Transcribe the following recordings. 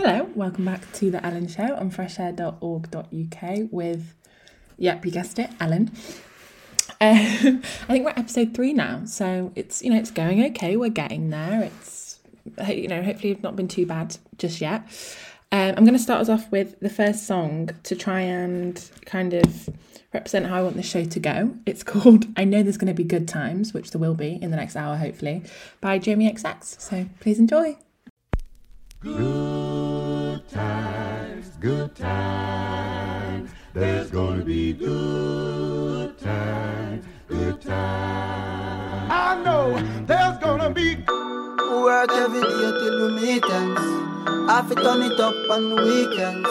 Hello, welcome back to the Ellen Show on freshair.org.uk with, yep, you guessed it, Ellen. Um, I think we're at episode three now, so it's you know it's going okay. We're getting there. It's you know hopefully it's not been too bad just yet. Um, I'm going to start us off with the first song to try and kind of represent how I want the show to go. It's called I Know There's Going to Be Good Times, which there will be in the next hour, hopefully, by Jamie XX. So please enjoy. Good times, good times. There's gonna be good times, good times. I know there's gonna be Work every day till we meet ends. Have to turn it up on the weekends.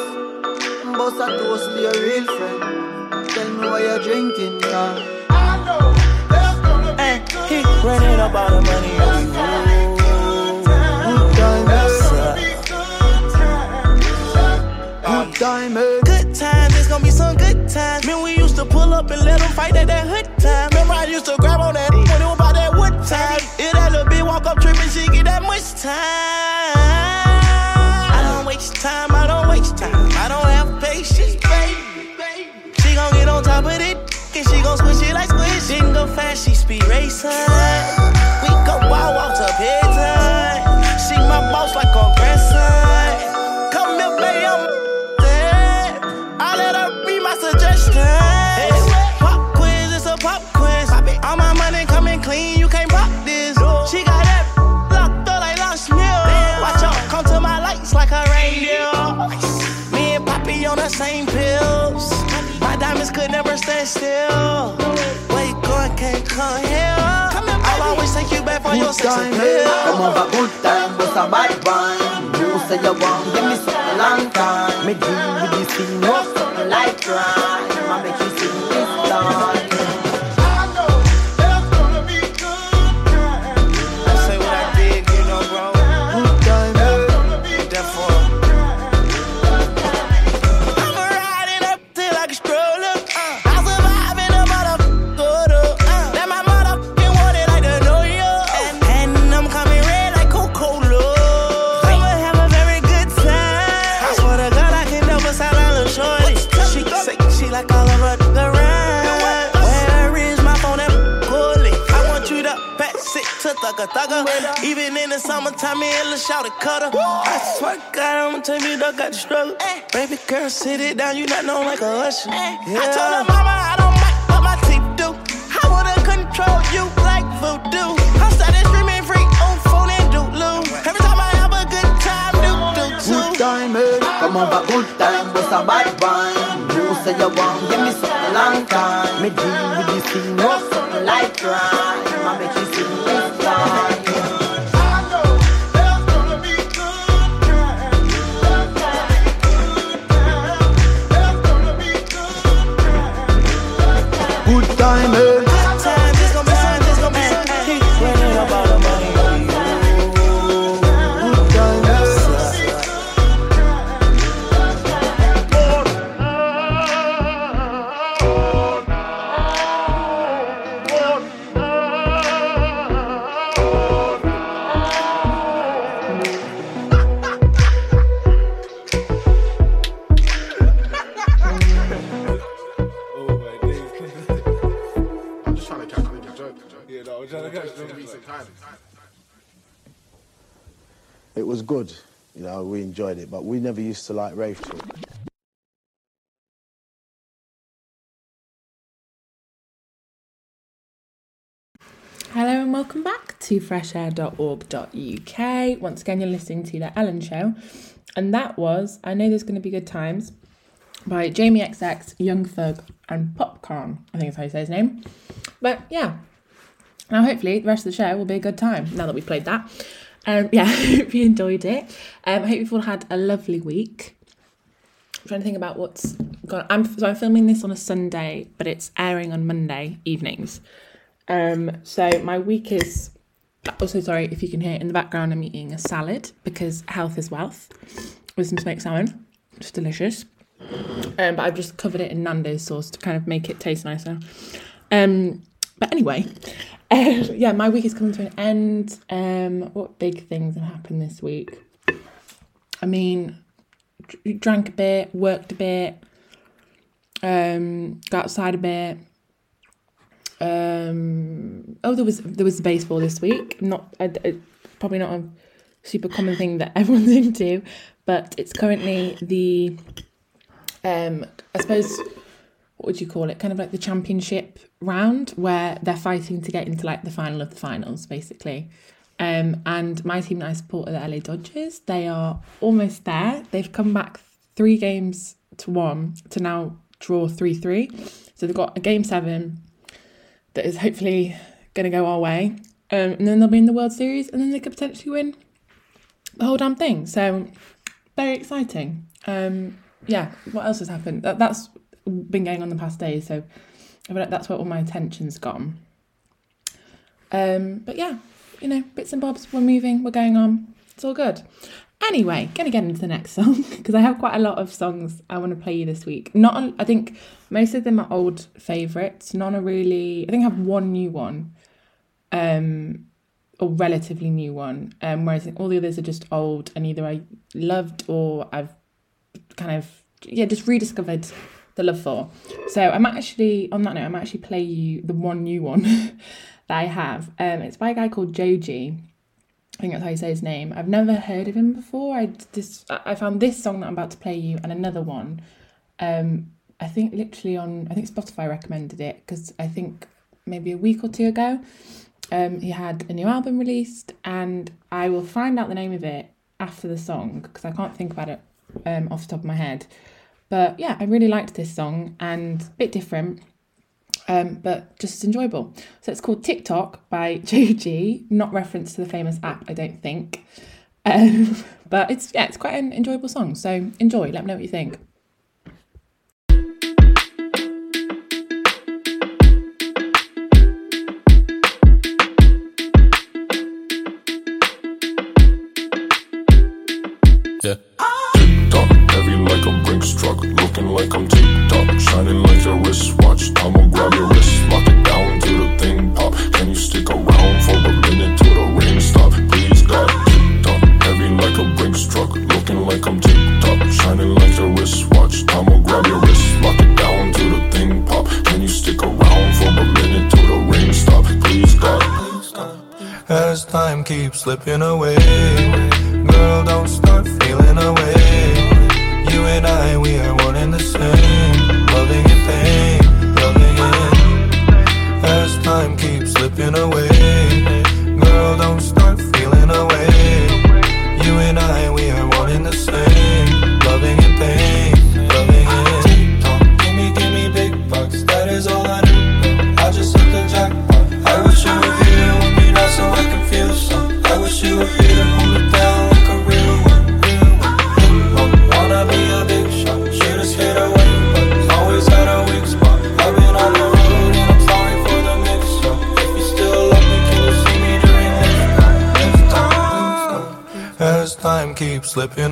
Bust a toast to your real friend. Tell me why you're drinking, girl. I know there's gonna be Hey, good he running up all the money good times. It's gonna be some good times. Man, we used to pull up and let them fight at that hood time. Remember, I used to grab on that when it was about that wood time. It that little bitch walk up tripping, she get that much time. I don't waste time, I don't waste time. I don't have patience, baby. She gon' get on top of it, and she gon' switch it like squish. Didn't go fast, she speed racing. Diamonds could never stand still. Where you going, can't come here. I'll always take you back for your Good sex time, appeal. come over good time, bust a bad wine. You say you want, give me something long time. Me deal with this thing, no something like crime. I make you sing this time. It to thugger thugger. Even in the summertime, me and Lil Shawty cutter. I swear to God, I'ma tell you, dog got the struggle. Baby girl, sit it down, you not known like a usher. Yeah. I told her mama I don't like what my teeth do. I wanna control you like voodoo. I started screaming free on phone and doodloo. Every time I have a good time, do do too. Good time, eh? Come over, good time, bust a bad wine. You say you want, give me something long time. Me deal with this thing, no something like crime. I make you sing good, you know, we enjoyed it, but we never used to like rave it. Hello and welcome back to freshair.org.uk. Once again, you're listening to The Ellen Show. And that was I Know There's Going to Be Good Times by Jamie XX, Young Thug, and Popcaan. I think that's how you say his name. But yeah, now hopefully the rest of the show will be a good time now that we've played that. Um, yeah, I hope you enjoyed it. Um, I hope you've all had a lovely week. I'm trying to think about what's gone. I'm so I'm filming this on a Sunday, but it's airing on Monday evenings. Um, so my week is also sorry if you can hear in the background. I'm eating a salad because health is wealth with some smoked salmon. It's delicious. Um, but I've just covered it in Nando's sauce to kind of make it taste nicer. Um, but anyway, uh, yeah, my week is coming to an end. Um, what big things have happened this week? I mean, dr- drank a bit, worked a bit, um, got outside a bit. Um, oh, there was there was baseball this week. Not probably not a super common thing that everyone's into, but it's currently the um, I suppose what would you call it? Kind of like the championship round where they're fighting to get into like the final of the finals, basically. Um, and my team that I support are the LA Dodgers. They are almost there. They've come back three games to one to now draw 3 3. So they've got a game seven that is hopefully going to go our way. Um, and then they'll be in the World Series and then they could potentially win the whole damn thing. So very exciting. Um, yeah, what else has happened? That, that's been going on the past days. So that's where all my attention's gone. Um, but yeah, you know, bits and bobs, we're moving, we're going on. It's all good. Anyway, gonna get into the next song because I have quite a lot of songs I want to play you this week. Not, I think most of them are old favourites. None are really. I think I have one new one, um, or relatively new one. Um, whereas all the others are just old and either I loved or I've kind of yeah just rediscovered the love for. So I'm actually on that note. I'm actually play you the one new one that I have. Um, it's by a guy called Joji. I think that's how you say his name. I've never heard of him before. I just I found this song that I'm about to play you and another one. Um, I think literally on I think Spotify recommended it because I think maybe a week or two ago, um, he had a new album released, and I will find out the name of it after the song because I can't think about it um, off the top of my head. But yeah, I really liked this song and a bit different um, but just as enjoyable. So it's called TikTok by Joji, not reference to the famous app, I don't think. Um, but it's yeah, it's quite an enjoyable song. So enjoy. Let me know what you think. Shining like a wristwatch. I'ma grab your wrist, lock it down to the thing pop. Can you stick around for a minute till the rain stop? Please God. As time keeps slipping away, girl, don't start slipping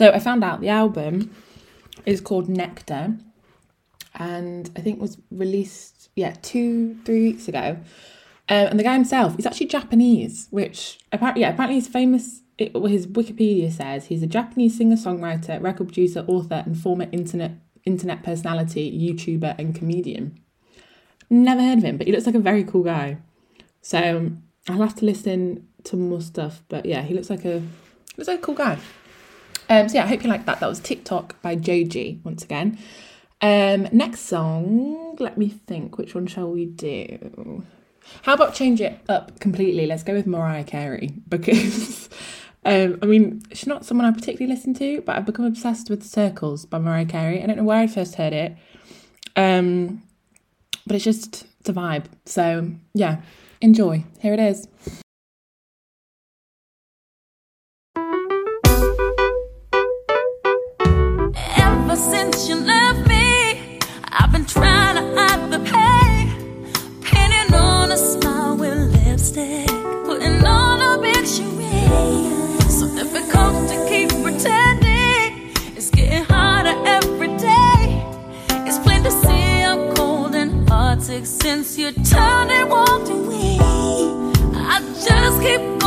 so I found out the album is called Nectar, and I think was released yeah two three weeks ago. Um, and the guy himself is actually Japanese, which apparently yeah apparently he's famous. It, his Wikipedia says he's a Japanese singer songwriter, record producer, author, and former internet internet personality, YouTuber, and comedian. Never heard of him, but he looks like a very cool guy. So I'll have to listen to more stuff. But yeah, he looks like a looks like a cool guy. Um, so yeah, I hope you like that. That was TikTok by Joji once again. Um, next song, let me think. Which one shall we do? How about change it up completely? Let's go with Mariah Carey because, um, I mean, she's not someone I particularly listen to, but I've become obsessed with Circles by Mariah Carey. I don't know where I first heard it, um, but it's just it's a vibe. So yeah, enjoy. Here it is. Since you turned and walked away. I just keep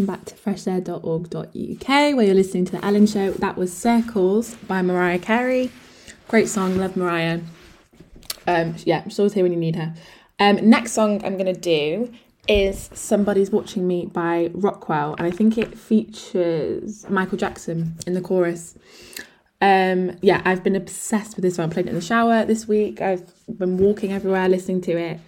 welcome back to freshair.org.uk where you're listening to The Ellen Show. That was Circles by Mariah Carey. Great song, love Mariah. Um, yeah, she's always here when you need her. Um, next song I'm going to do is Somebody's Watching Me by Rockwell and I think it features Michael Jackson in the chorus. Um, yeah, I've been obsessed with this one. I played it in the shower this week. I've been walking everywhere listening to it.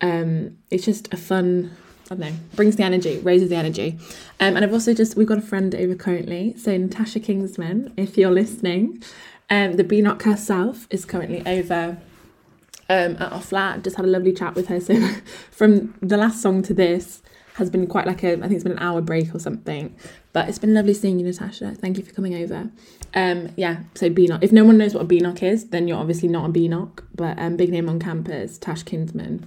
Um, it's just a fun, I don't know, brings the energy, raises the energy. Um, and I've also just, we've got a friend over currently. So Natasha Kingsman, if you're listening, um, the BNOC herself is currently over um, at our flat. Just had a lovely chat with her. So from the last song to this has been quite like a, I think it's been an hour break or something. But it's been lovely seeing you, Natasha. Thank you for coming over. Um, yeah, so BNOC. If no one knows what a BNOC is, then you're obviously not a BNOC. But um, big name on campus, Tash Kinsman.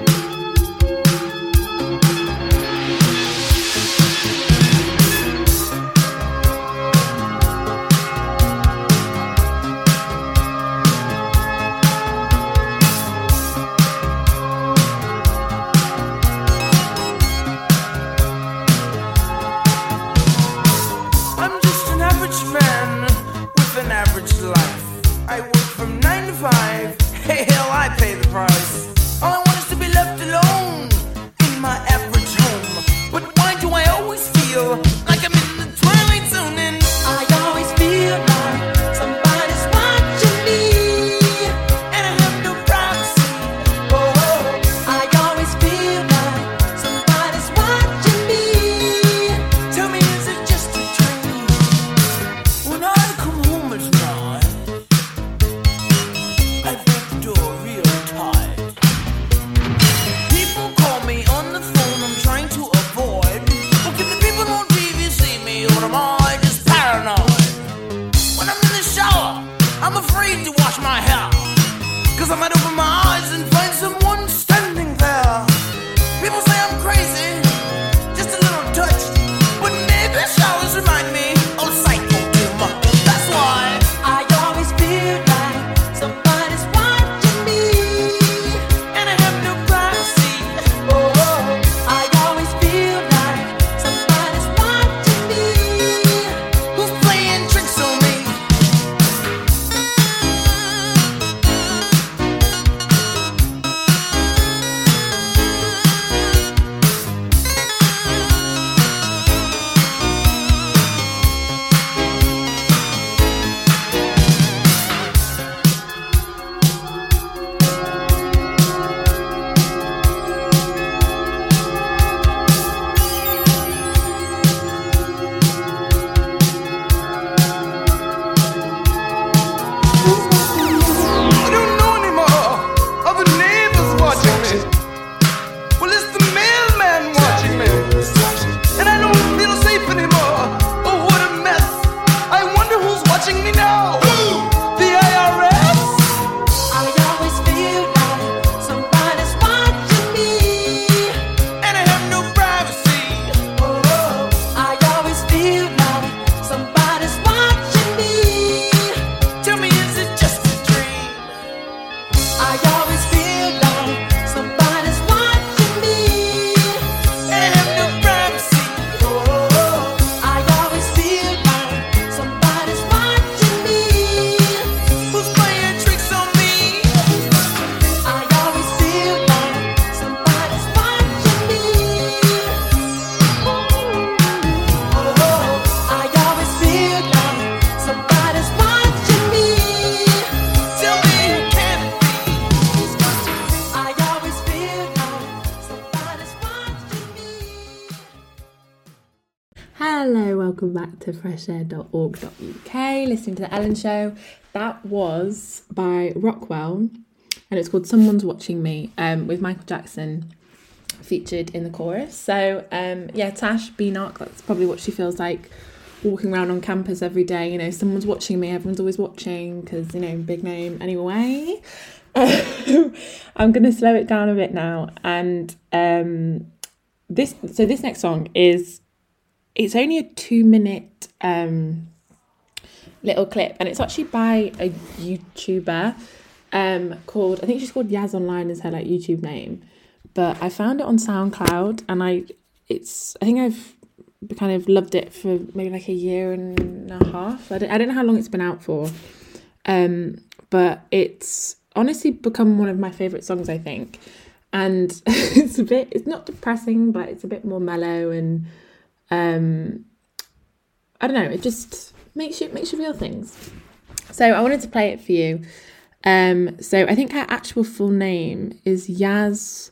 welcome back to freshair.org.uk. Listening to the Ellen Show. That was by Rockwell, and it's called "Someone's Watching Me" um, with Michael Jackson featured in the chorus. So um, yeah, Tash BNOC. That's probably what she feels like walking around on campus every day. You know, someone's watching me. Everyone's always watching because you know, big name. Anyway, I'm gonna slow it down a bit now, and um, this. So this next song is it's only a two minute um little clip and it's actually by a youtuber um called i think she's called yaz online is her like youtube name. But i found it on soundcloud and i it's i think i've kind of loved it for maybe like a year and a half. I don't, I don't know how long it's been out for. Um but it's honestly become one of my favorite songs i think. And it's a bit it's not depressing but it's a bit more mellow and um i don't know it just makes you makes you feel things. So i wanted to play it for you. Um so i think her actual full name is yaz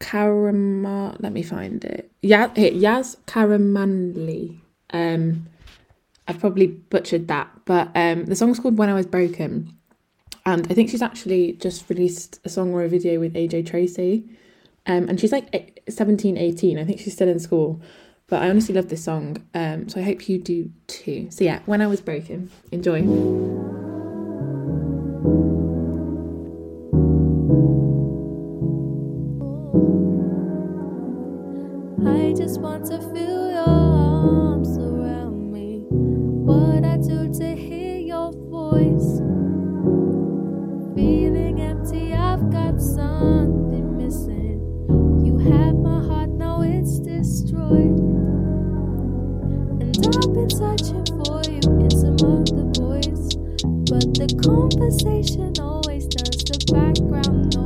Karama let me find it. Yeah yaz karamanli. Um i've probably butchered that but um the song's called when i was broken and i think she's actually just released a song or a video with AJ Tracey. Um and she's like eh, 17 18 i think she's still in school but I honestly love this song, um, so I hope you do too. So, yeah, When I Was Broken. Enjoy. I just want to feel. Conversation always turns to background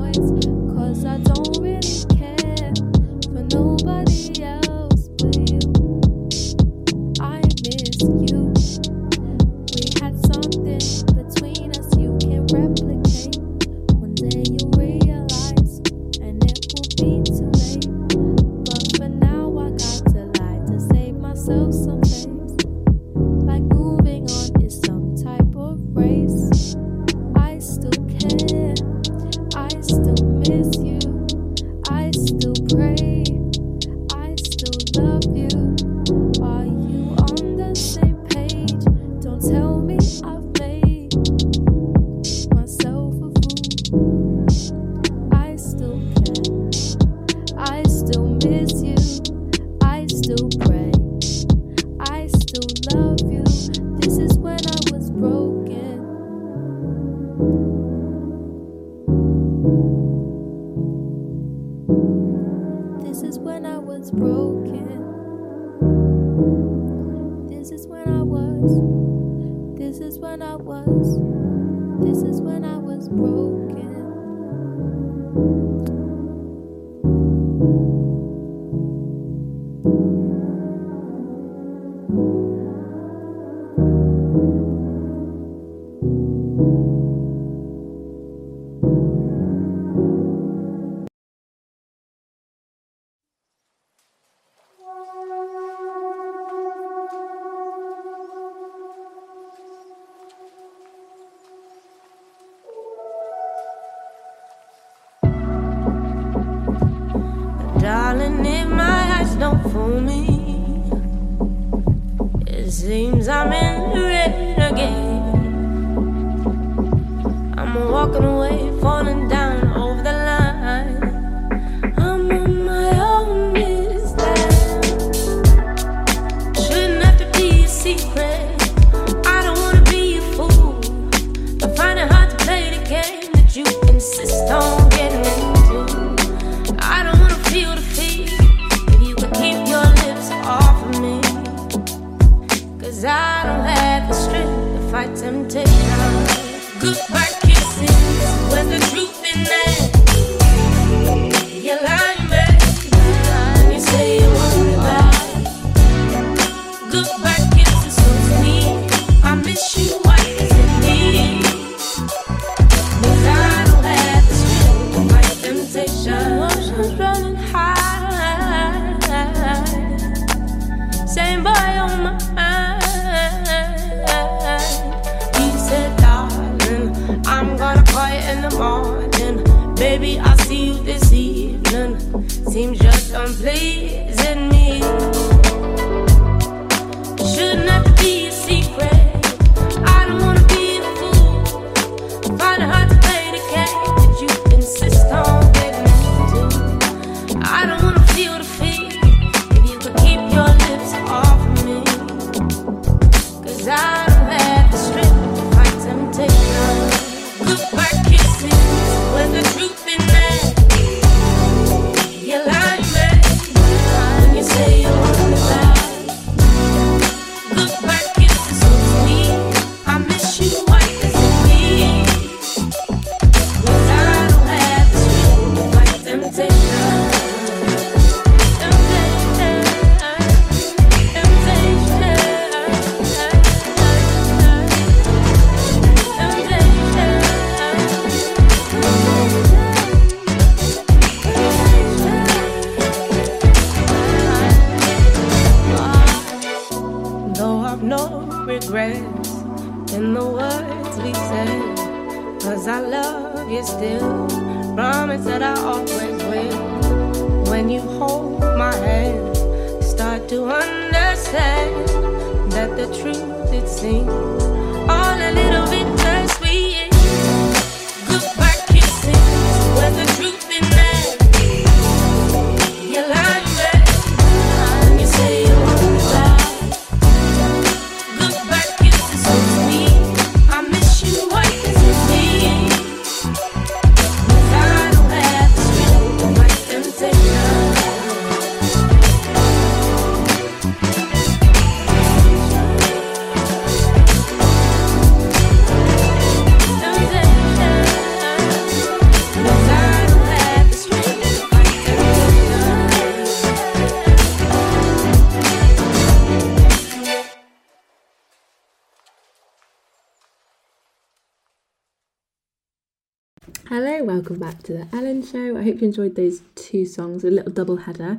to the Ellen Show. I hope you enjoyed those two songs, a little double header.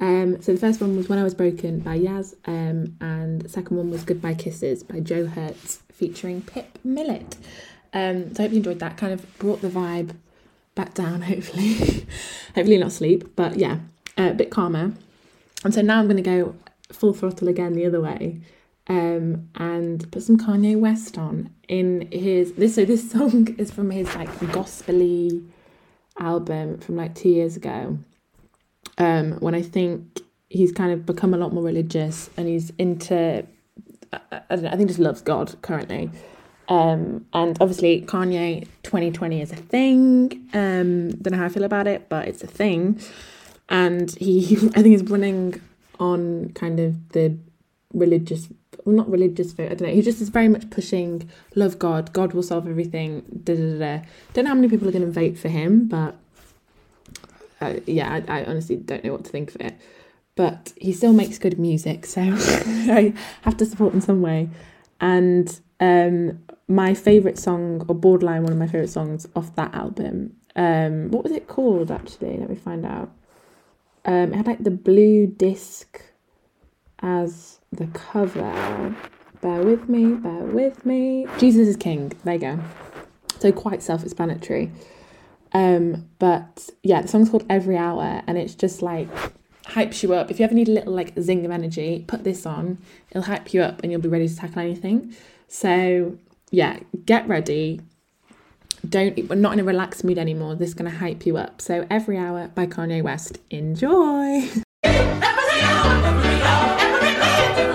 Um, so the first one was When I Was Broken by Yaz, um, and the second one was Goodbye Kisses by Joe Hertz featuring Pip Millett. Um, so I hope you enjoyed that. Kind of brought the vibe back down, hopefully. hopefully not sleep, but yeah, uh, a bit calmer. And so now I'm going to go full throttle again the other way um, and put some Kanye West on in his this. So this song is from his like gospely album from like two years ago. Um, when I think he's kind of become a lot more religious and he's into, I, I don't know, I think just loves God currently. Um, and obviously Kanye 2020 is a thing. Um, don't know how I feel about it, but it's a thing. And he, I think, is running on kind of the religious well not religious I don't know. He just is very much pushing love God, God will solve everything, da da da. Don't know how many people are gonna vote for him, but uh, yeah, I, I honestly don't know what to think of it. But he still makes good music, so I have to support in some way. And um my favourite song, or borderline one of my favourite songs off that album, um, what was it called actually? Let me find out. Um, it had like the blue disc as the cover. Bear with me, bear with me. Jesus is King. There you go. So quite self-explanatory. Um, but yeah, the song's called Every Hour, and it's just like hypes you up. If you ever need a little like zing of energy, put this on. It'll hype you up, and you'll be ready to tackle anything. So yeah, get ready. Don't we're not in a relaxed mood anymore. This is gonna hype you up. So Every Hour by Kanye West. Enjoy. I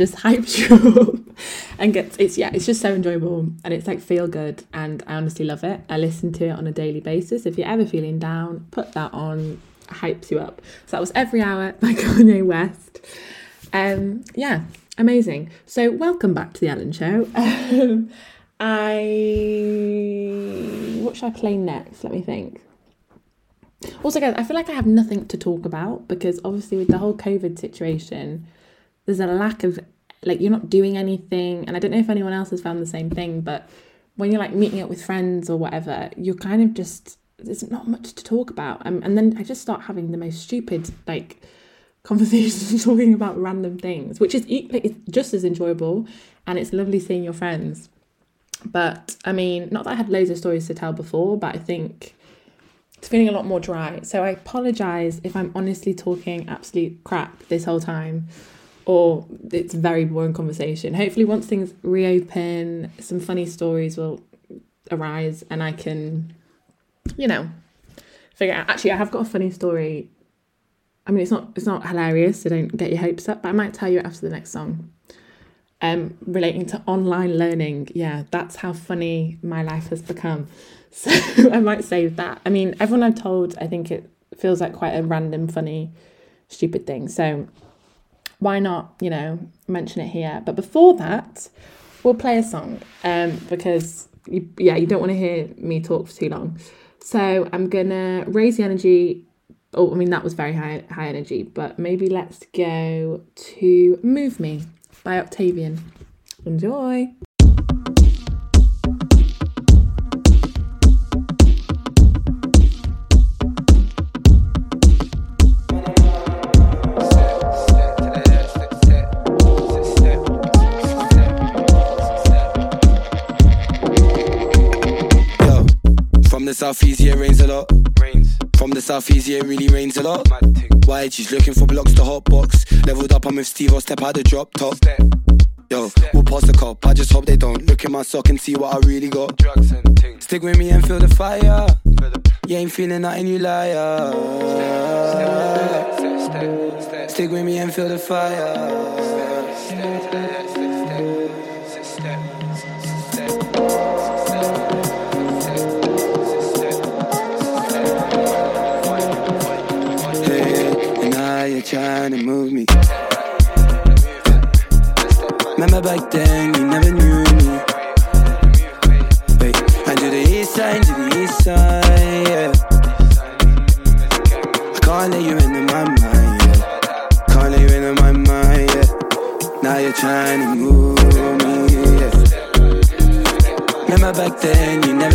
just hypes you up and gets it's yeah, it's just so enjoyable and it's like feel good and I honestly love it. I listen to it on a daily basis. If you're ever feeling down, put that on, hypes you up. So that was Every Hour by Kanye West. Um, yeah, amazing. So welcome back to the Ellen Show. Um, I what should I play next? Let me think. Also, guys, I feel like I have nothing to talk about because obviously with the whole COVID situation, there's a lack of like you're not doing anything, and I don't know if anyone else has found the same thing, but when you're like meeting up with friends or whatever, you're kind of just there's not much to talk about, um, and then I just start having the most stupid like conversations talking about random things, which is just as enjoyable, and it's lovely seeing your friends. But I mean, not that I had loads of stories to tell before, but I think it's feeling a lot more dry. So I apologize if I'm honestly talking absolute crap this whole time or it's a very boring conversation. Hopefully once things reopen, some funny stories will arise and I can you know figure out actually I have got a funny story I mean, it's not it's not hilarious, so don't get your hopes up. But I might tell you after the next song. Um, relating to online learning, yeah, that's how funny my life has become. So I might save that. I mean, everyone I've told, I think it feels like quite a random, funny, stupid thing. So why not, you know, mention it here? But before that, we'll play a song um, because, you, yeah, you don't want to hear me talk for too long. So I'm gonna raise the energy. Oh, I mean that was very high high energy, but maybe let's go to "Move Me" by Octavian. Enjoy. Southeast, yeah, rains a lot. Rains. From the southeast, yeah, it really rains a lot. Why she's looking for blocks to hot box. Leveled up, I'm with Steve, I'll step out the drop top. Yo, we'll pass the cop. I just hope they don't look in my sock and see what I really got. Stick with me and feel the fire. You ain't feeling nothing, you liar. Stick with me and feel the fire. Trying to move me. Remember back then, you never knew me. Hey, and to the east side, to the east side, yeah. I can't let you into my mind, yeah. Can't let you into my mind, yeah. Now you're trying to move me, yeah. Remember back then, you never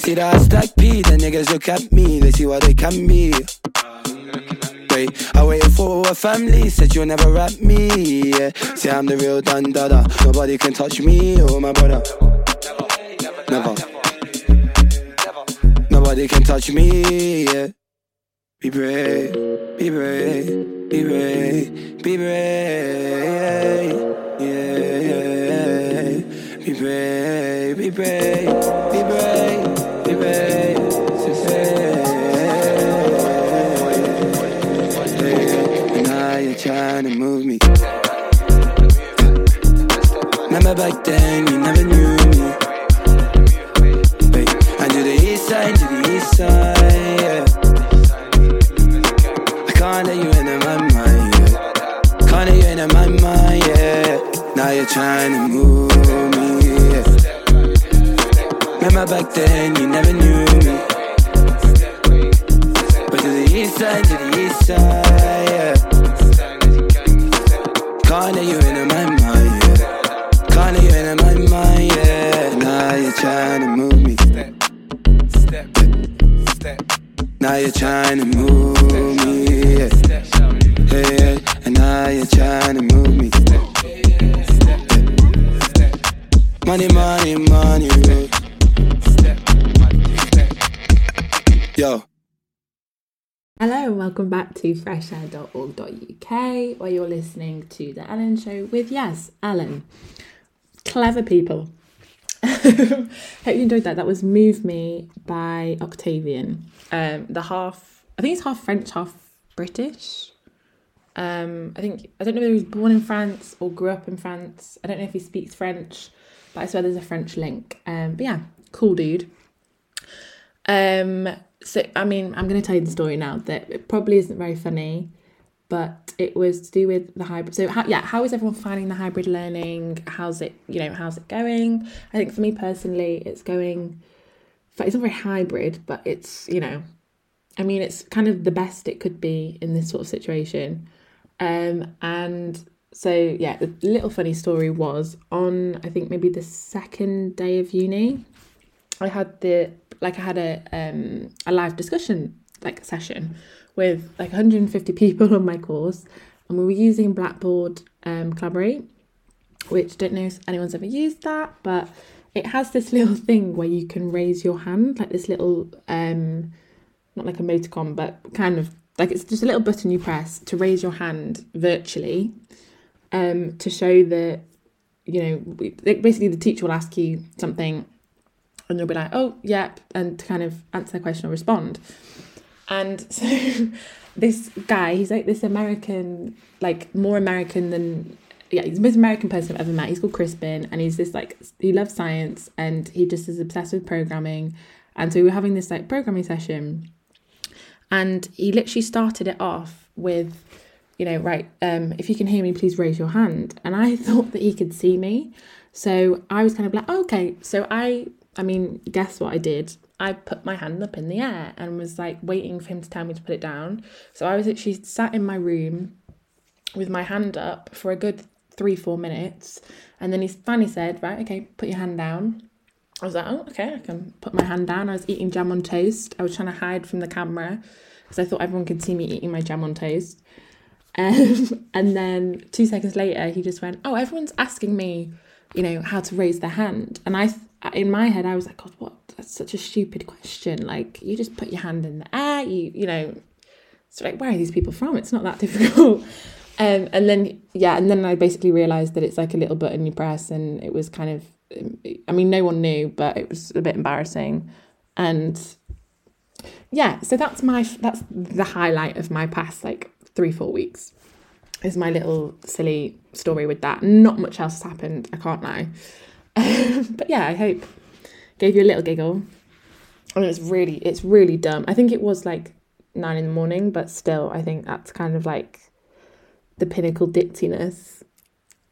see that I stack P, the niggas look at me, they see what they can be. Wait, I waited for a family, said you'll never rap me. Yeah. See, I'm the real dun dada. Nobody can touch me or my brother. Never. Nobody can touch me. Yeah. Be brave, be brave, be brave, be brave. Yeah, yeah. Be brave, be brave, be trying to move me. Remember back then, you never knew me. Hey, and to the east side, to the east side, yeah. I can't let you into my mind, yeah. Can't let you into my mind, yeah. Now you're trying to to freshair.org.uk where you're listening to The Ellen Show with, yes, Ellen. Clever people. Hope you enjoyed that. That was Move Me by Octavian. Um, the half, I think it's half French, half British. Um, I think, I don't know if he was born in France or grew up in France. I don't know if he speaks French, but I swear there's a French link. Um, but yeah, cool dude. Um, so I mean, I'm going to tell you the story now. That it probably isn't very funny, but it was to do with the hybrid. So how, yeah, how is everyone finding the hybrid learning? How's it, you know, how's it going? I think for me personally, it's going. It's not very hybrid, but it's you know, I mean, it's kind of the best it could be in this sort of situation. Um, and so yeah, the little funny story was on I think maybe the second day of uni, I had the like I had a um a live discussion like session with like 150 people on my course, and we were using Blackboard um, Collaborate, which don't know if anyone's ever used that, but it has this little thing where you can raise your hand, like this little, um, not like a emoticon, but kind of like it's just a little button you press to raise your hand virtually, um, to show that you know basically the teacher will ask you something, and you'll be like, oh yep, and to kind of answer the question or respond. And so this guy, he's like this American, like more American than yeah, he's the most American person I've ever met. He's called Crispin, and he's this like he loves science, and he just is obsessed with programming. And so we were having this like programming session, and he literally started it off with, you know, right, um, if you can hear me, please raise your hand. And I thought that he could see me, so I was kind of like, oh, okay. So I, I mean, guess what I did? I put my hand up in the air and was like waiting for him to tell me to put it down. So I was actually sat in my room with my hand up for a good three, four minutes. And then he finally said, Right, okay, put your hand down. I was like, Oh, okay, I can put my hand down. I was eating jam on toast. I was trying to hide from the camera because I thought everyone could see me eating my jam on toast. Um, and then two seconds later, he just went, Oh, everyone's asking me, you know, how to raise their hand. And I, th- in my head, I was like, God, what? That's such a stupid question. Like, you just put your hand in the air, you, you know, it's like, where are these people from? It's not that difficult. Um, and then, yeah, and then I basically realised that it's like a little button you press, and it was kind of, I mean, no one knew, but it was a bit embarrassing. And yeah, so that's my, that's the highlight of my past like three, four weeks is my little silly story with that. Not much else has happened, I can't lie. but yeah, I hope gave you a little giggle. I mean, it's really, it's really dumb. I think it was like nine in the morning, but still, I think that's kind of like the pinnacle ditziness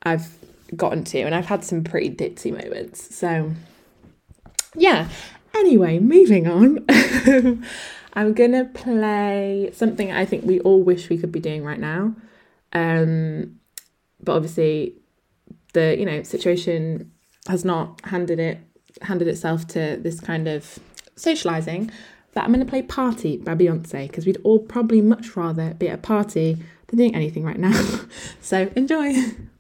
I've gotten to, and I've had some pretty ditzy moments. So, yeah. Anyway, moving on. I'm gonna play something I think we all wish we could be doing right now. Um, but obviously, the you know situation has not handed it handed itself to this kind of socializing. But I'm going to play "Party" by Beyonce because we'd all probably much rather be at a party than doing anything right now. so enjoy.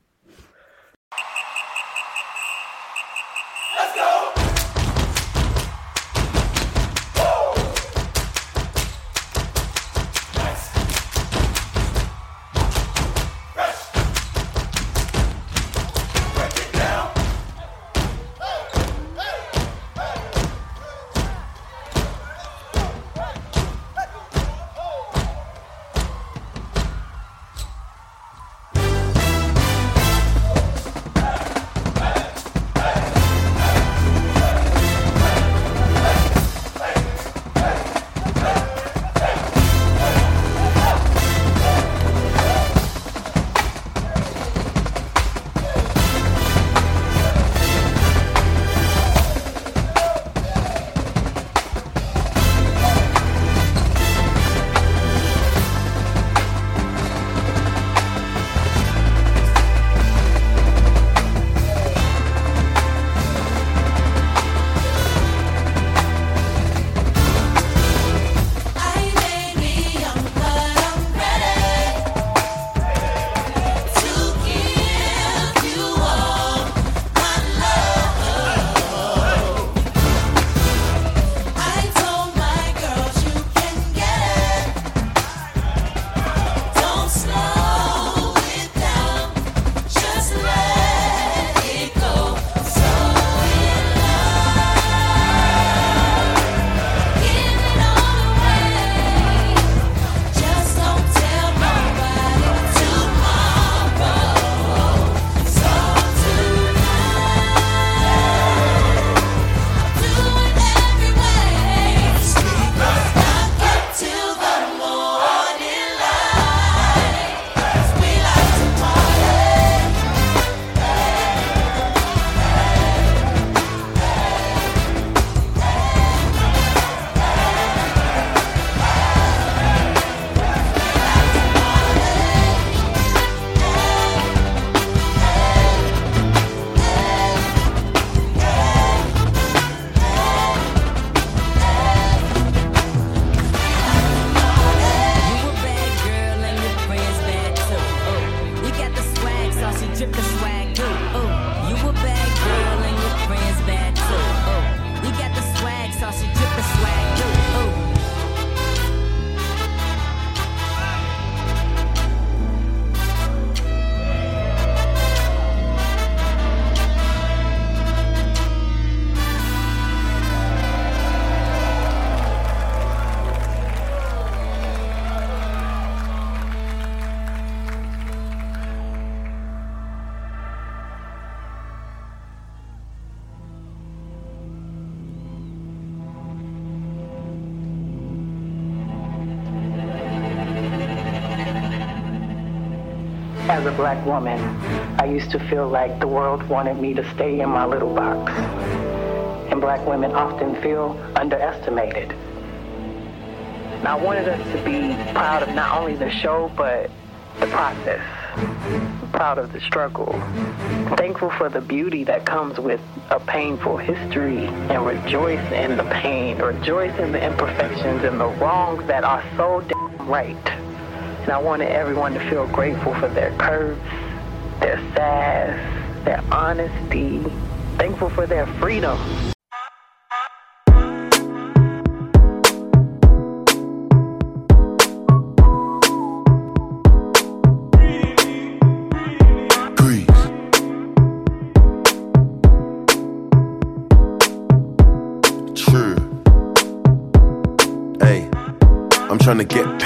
as a black woman, I used to feel like the world wanted me to stay in my little box. And black women often feel underestimated. And I wanted us to be proud of not only the show, but the process. Proud of the struggle. Thankful for the beauty that comes with a painful history and rejoice in the pain, rejoice in the imperfections and the wrongs that are so damn right. And I wanted everyone to feel grateful for their curves, their sass, their honesty, thankful for their freedom.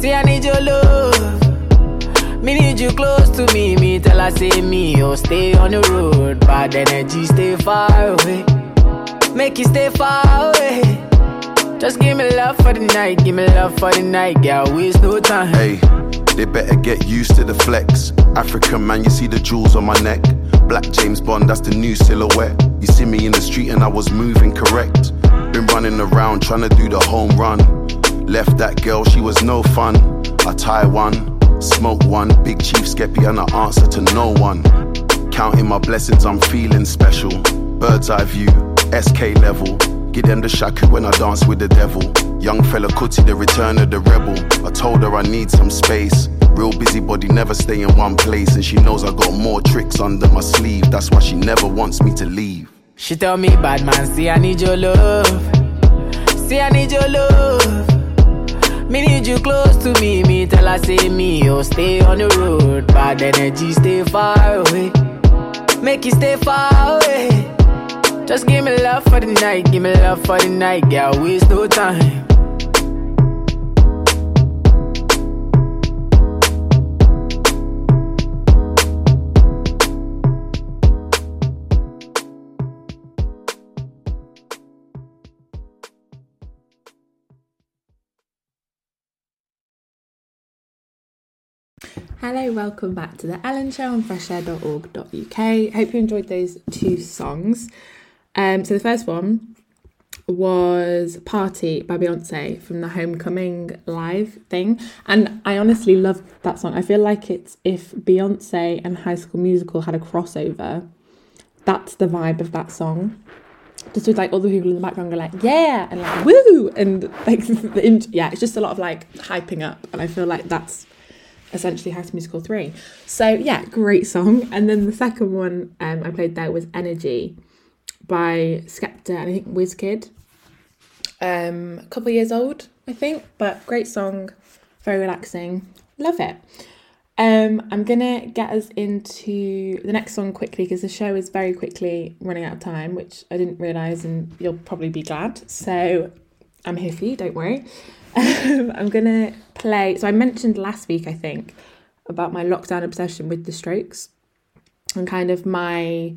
See I need your love. Me need you close to me. Me tell her say me, oh stay on the road. Bad energy, stay far away. Make you stay far away. Just give me love for the night, give me love for the night, girl. Waste no time. Hey, they better get used to the flex. African man, you see the jewels on my neck. Black James Bond, that's the new silhouette. You see me in the street and I was moving correct. Been running around trying to do the home run. Left that girl, she was no fun. I tie one, smoke one, big chief skeppy, and I answer to no one. Counting my blessings, I'm feeling special. Bird's eye view, SK level. Give them the shaku when I dance with the devil. Young Fela Kuti, the return of the rebel. I told her I need some space. Real busybody, never stay in one place. And she knows I got more tricks under my sleeve. That's why she never wants me to leave. She tell me, bad man, see I need your love. See I need your love. Me need you close to me. Me tell her say me, oh stay on the road. Bad energy, stay far away. Make you stay far away. Just give me love for the night, give me love for the night, girl. Waste no time. Hello, welcome back to the Ellen Show on freshair.org.uk. Hope you enjoyed those two songs. Um, so the first one was Party by Beyonce from the Homecoming live thing. And I honestly love that song. I feel like it's if Beyonce and High School Musical had a crossover, that's the vibe of that song. Just with like all the people in the background go like, yeah, and like, woo! And like, yeah, it's just a lot of like hyping up. And I feel like that's essentially House Musical 3. So yeah, great song. And then the second one um, I played there was Energy by Skepta and I think Wizkid. Um, a couple years old, I think, but great song, very relaxing. Love it. Um, I'm gonna get us into the next song quickly because the show is very quickly running out of time, which I didn't realise, and you'll probably be glad. So I'm here for you, don't worry. I'm gonna play. So I mentioned last week, I think, about my lockdown obsession with the Strokes and kind of my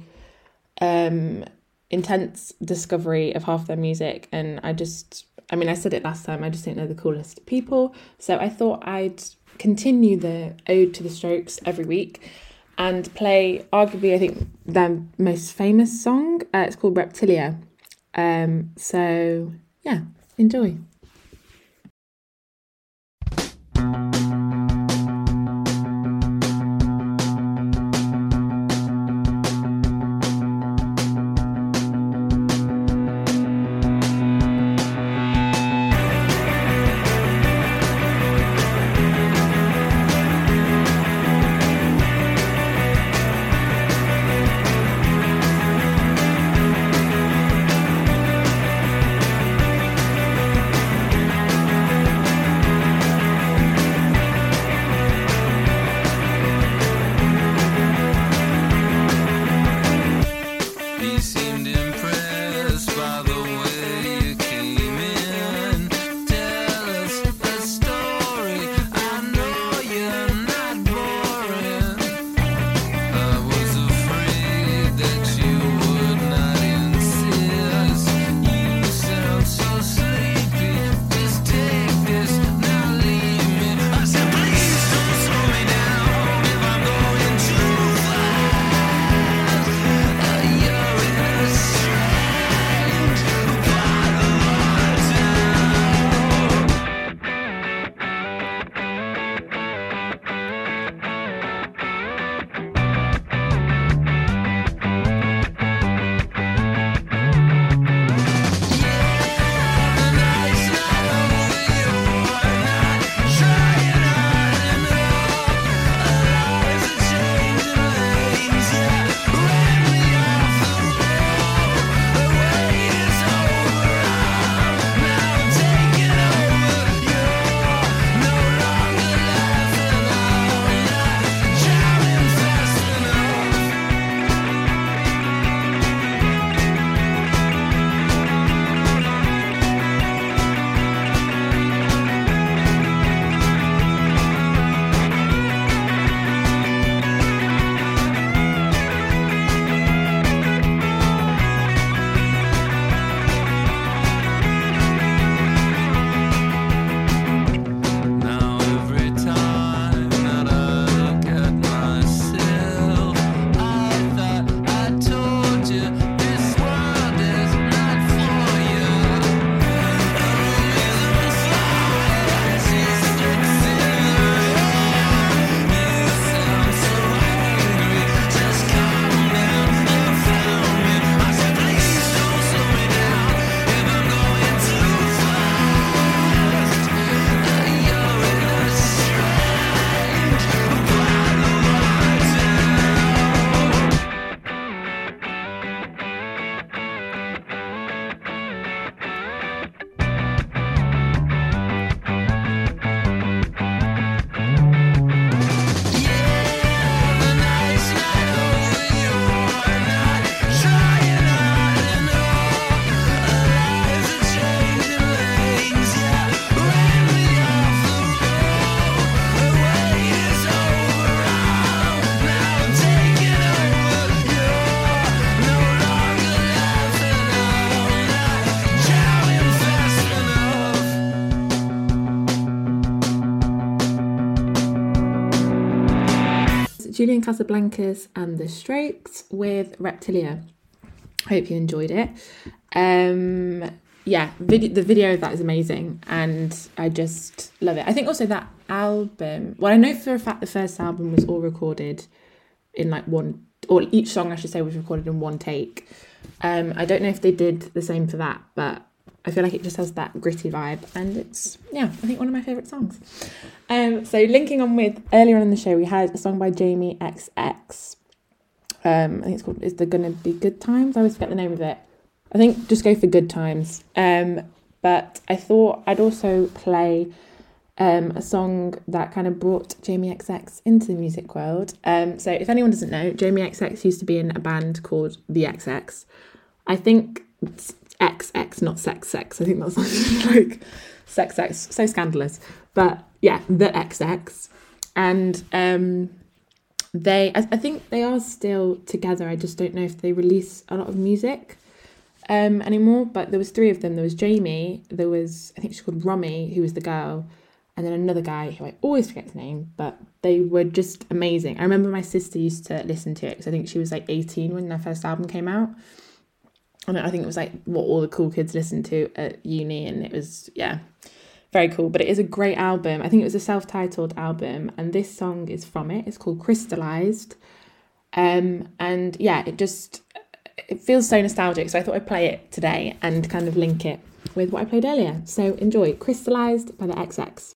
um, intense discovery of half their music, and I just, I mean, I said it last time. I just think they're the coolest people. So I thought I'd continue the ode to the Strokes every week and play arguably I think their most famous song. Uh, it's called Reptilia. Um, so yeah, enjoy. Julian Casablancas and the Strokes with Reptilia. Hope you enjoyed it. Um, yeah, vid- the video of that is amazing, and I just love it. I think also that album. Well, I know for a fact the first album was all recorded in like one, or each song I should say was recorded in one take. Um, I don't know if they did the same for that, but I feel like it just has that gritty vibe, and it's yeah, I think one of my favorite songs. Um, so linking on with earlier on in the show, we had a song by Jamie XX. Um, I think it's called "Is There Gonna Be Good Times?" I always forget the name of it. I think just go for Good Times. Um, but I thought I'd also play um, a song that kind of brought Jamie XX into the music world. Um, so if anyone doesn't know, Jamie XX used to be in a band called The XX. I think XX, not sex sex. I think that's like sex sex, so scandalous. But yeah, The XX. And um, they, I, I think they are still together. I just don't know if they release a lot of music um, anymore. But there was three of them. There was Jamie. There was I think she's called Romy, who was the girl, and then another guy who I always forget his name. But they were just amazing. I remember my sister used to listen to it because I think she was like eighteen when their first album came out. And I think it was like what all the cool kids listened to at uni, and it was yeah, very cool. But it is a great album. I think it was a self-titled album, and this song is from it. It's called Crystallized. Um, and yeah, it just it feels so nostalgic. So I thought I'd play it today and kind of link it with what I played earlier. So enjoy Crystallized by the XX.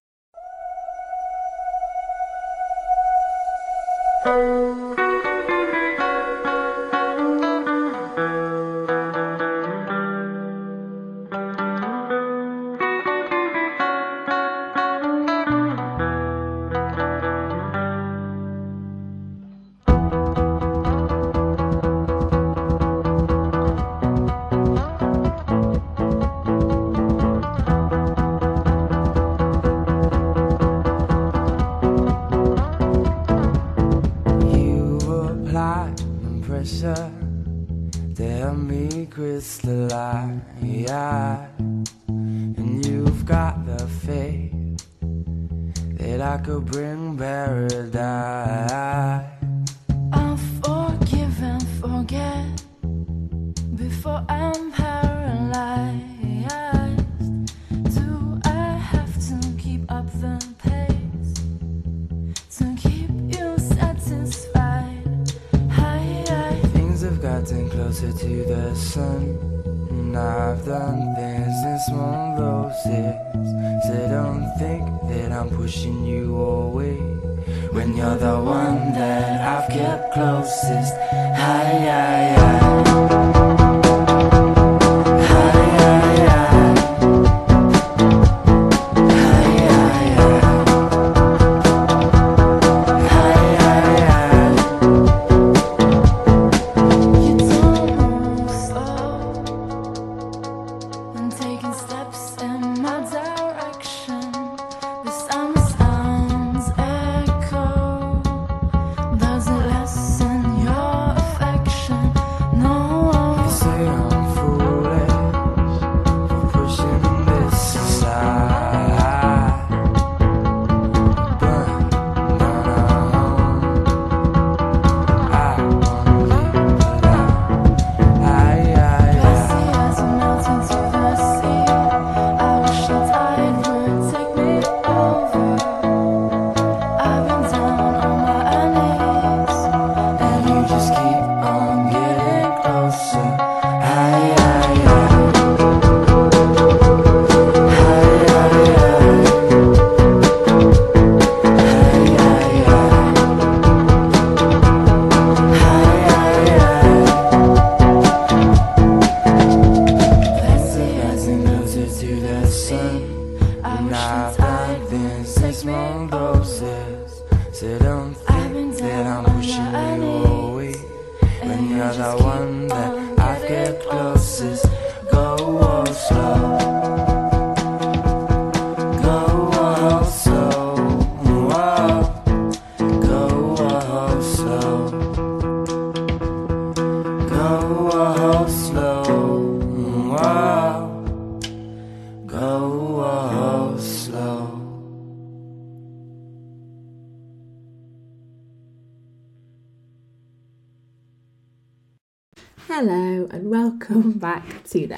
Could bring paradise.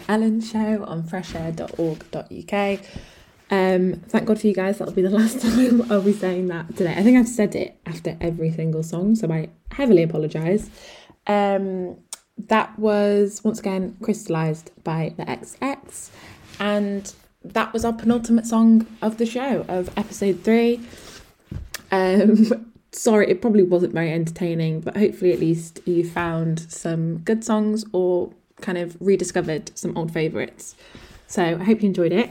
Ellen Show on freshair.org.uk. Um, thank God for you guys. That'll be the last time I'll be saying that today. I think I've said it after every single song, so I heavily apologise. Um, that was once again crystallized by the XX, and that was our penultimate song of the show of episode three. Um, sorry, it probably wasn't very entertaining, but hopefully at least you found some good songs or kind of rediscovered some old favourites. So I hope you enjoyed it.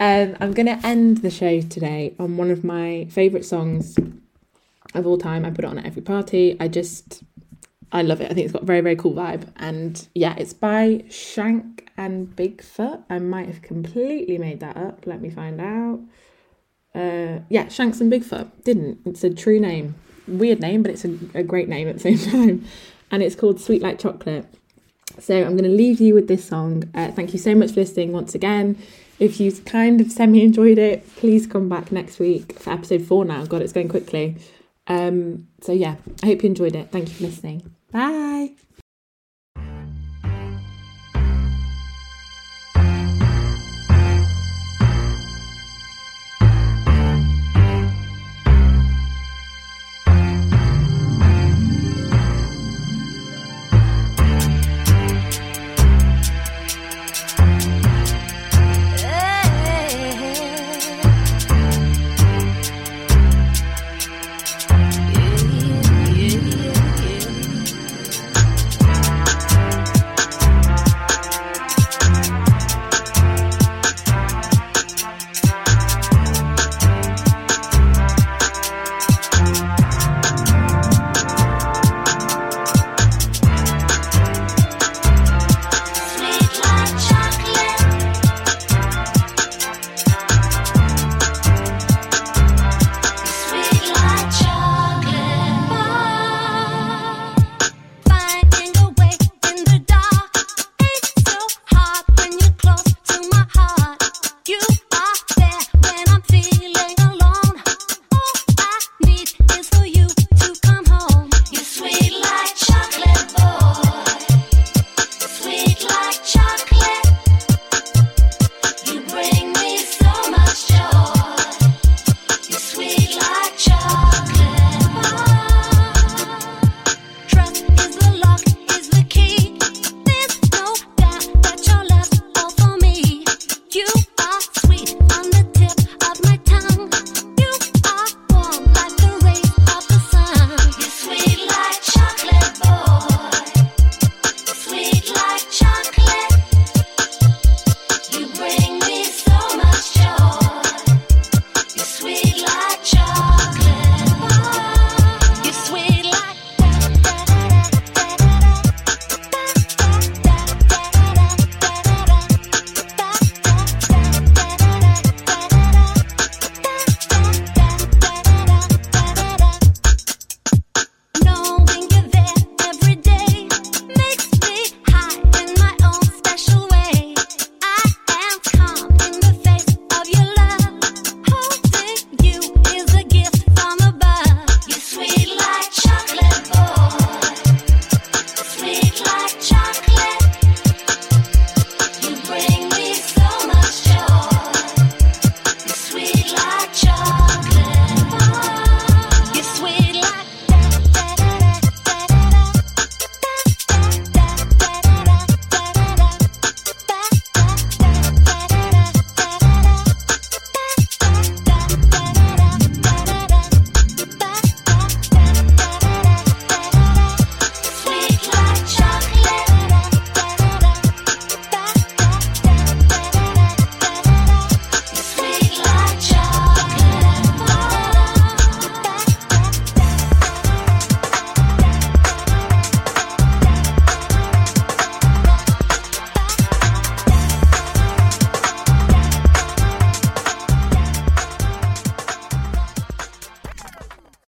Um, I'm going to end the show today on one of my favourite songs of all time. I put it on at every party. I just, I love it. I think it's got a very, very cool vibe. And yeah, it's by Shank and Bigfoot. I might have completely made that up. Let me find out. Uh, yeah, Shanks and Bigfoot. Didn't. It's a true name. weird name, but it's a, a great name at the same time. And it's called Sweet Like Chocolate. So I'm going to leave you with this song. Uh, thank you so much for listening once again. If you kind of semi enjoyed it, please come back next week for episode four now. God, it's going quickly. Um, so yeah, I hope you enjoyed it. Thank you for listening. Bye.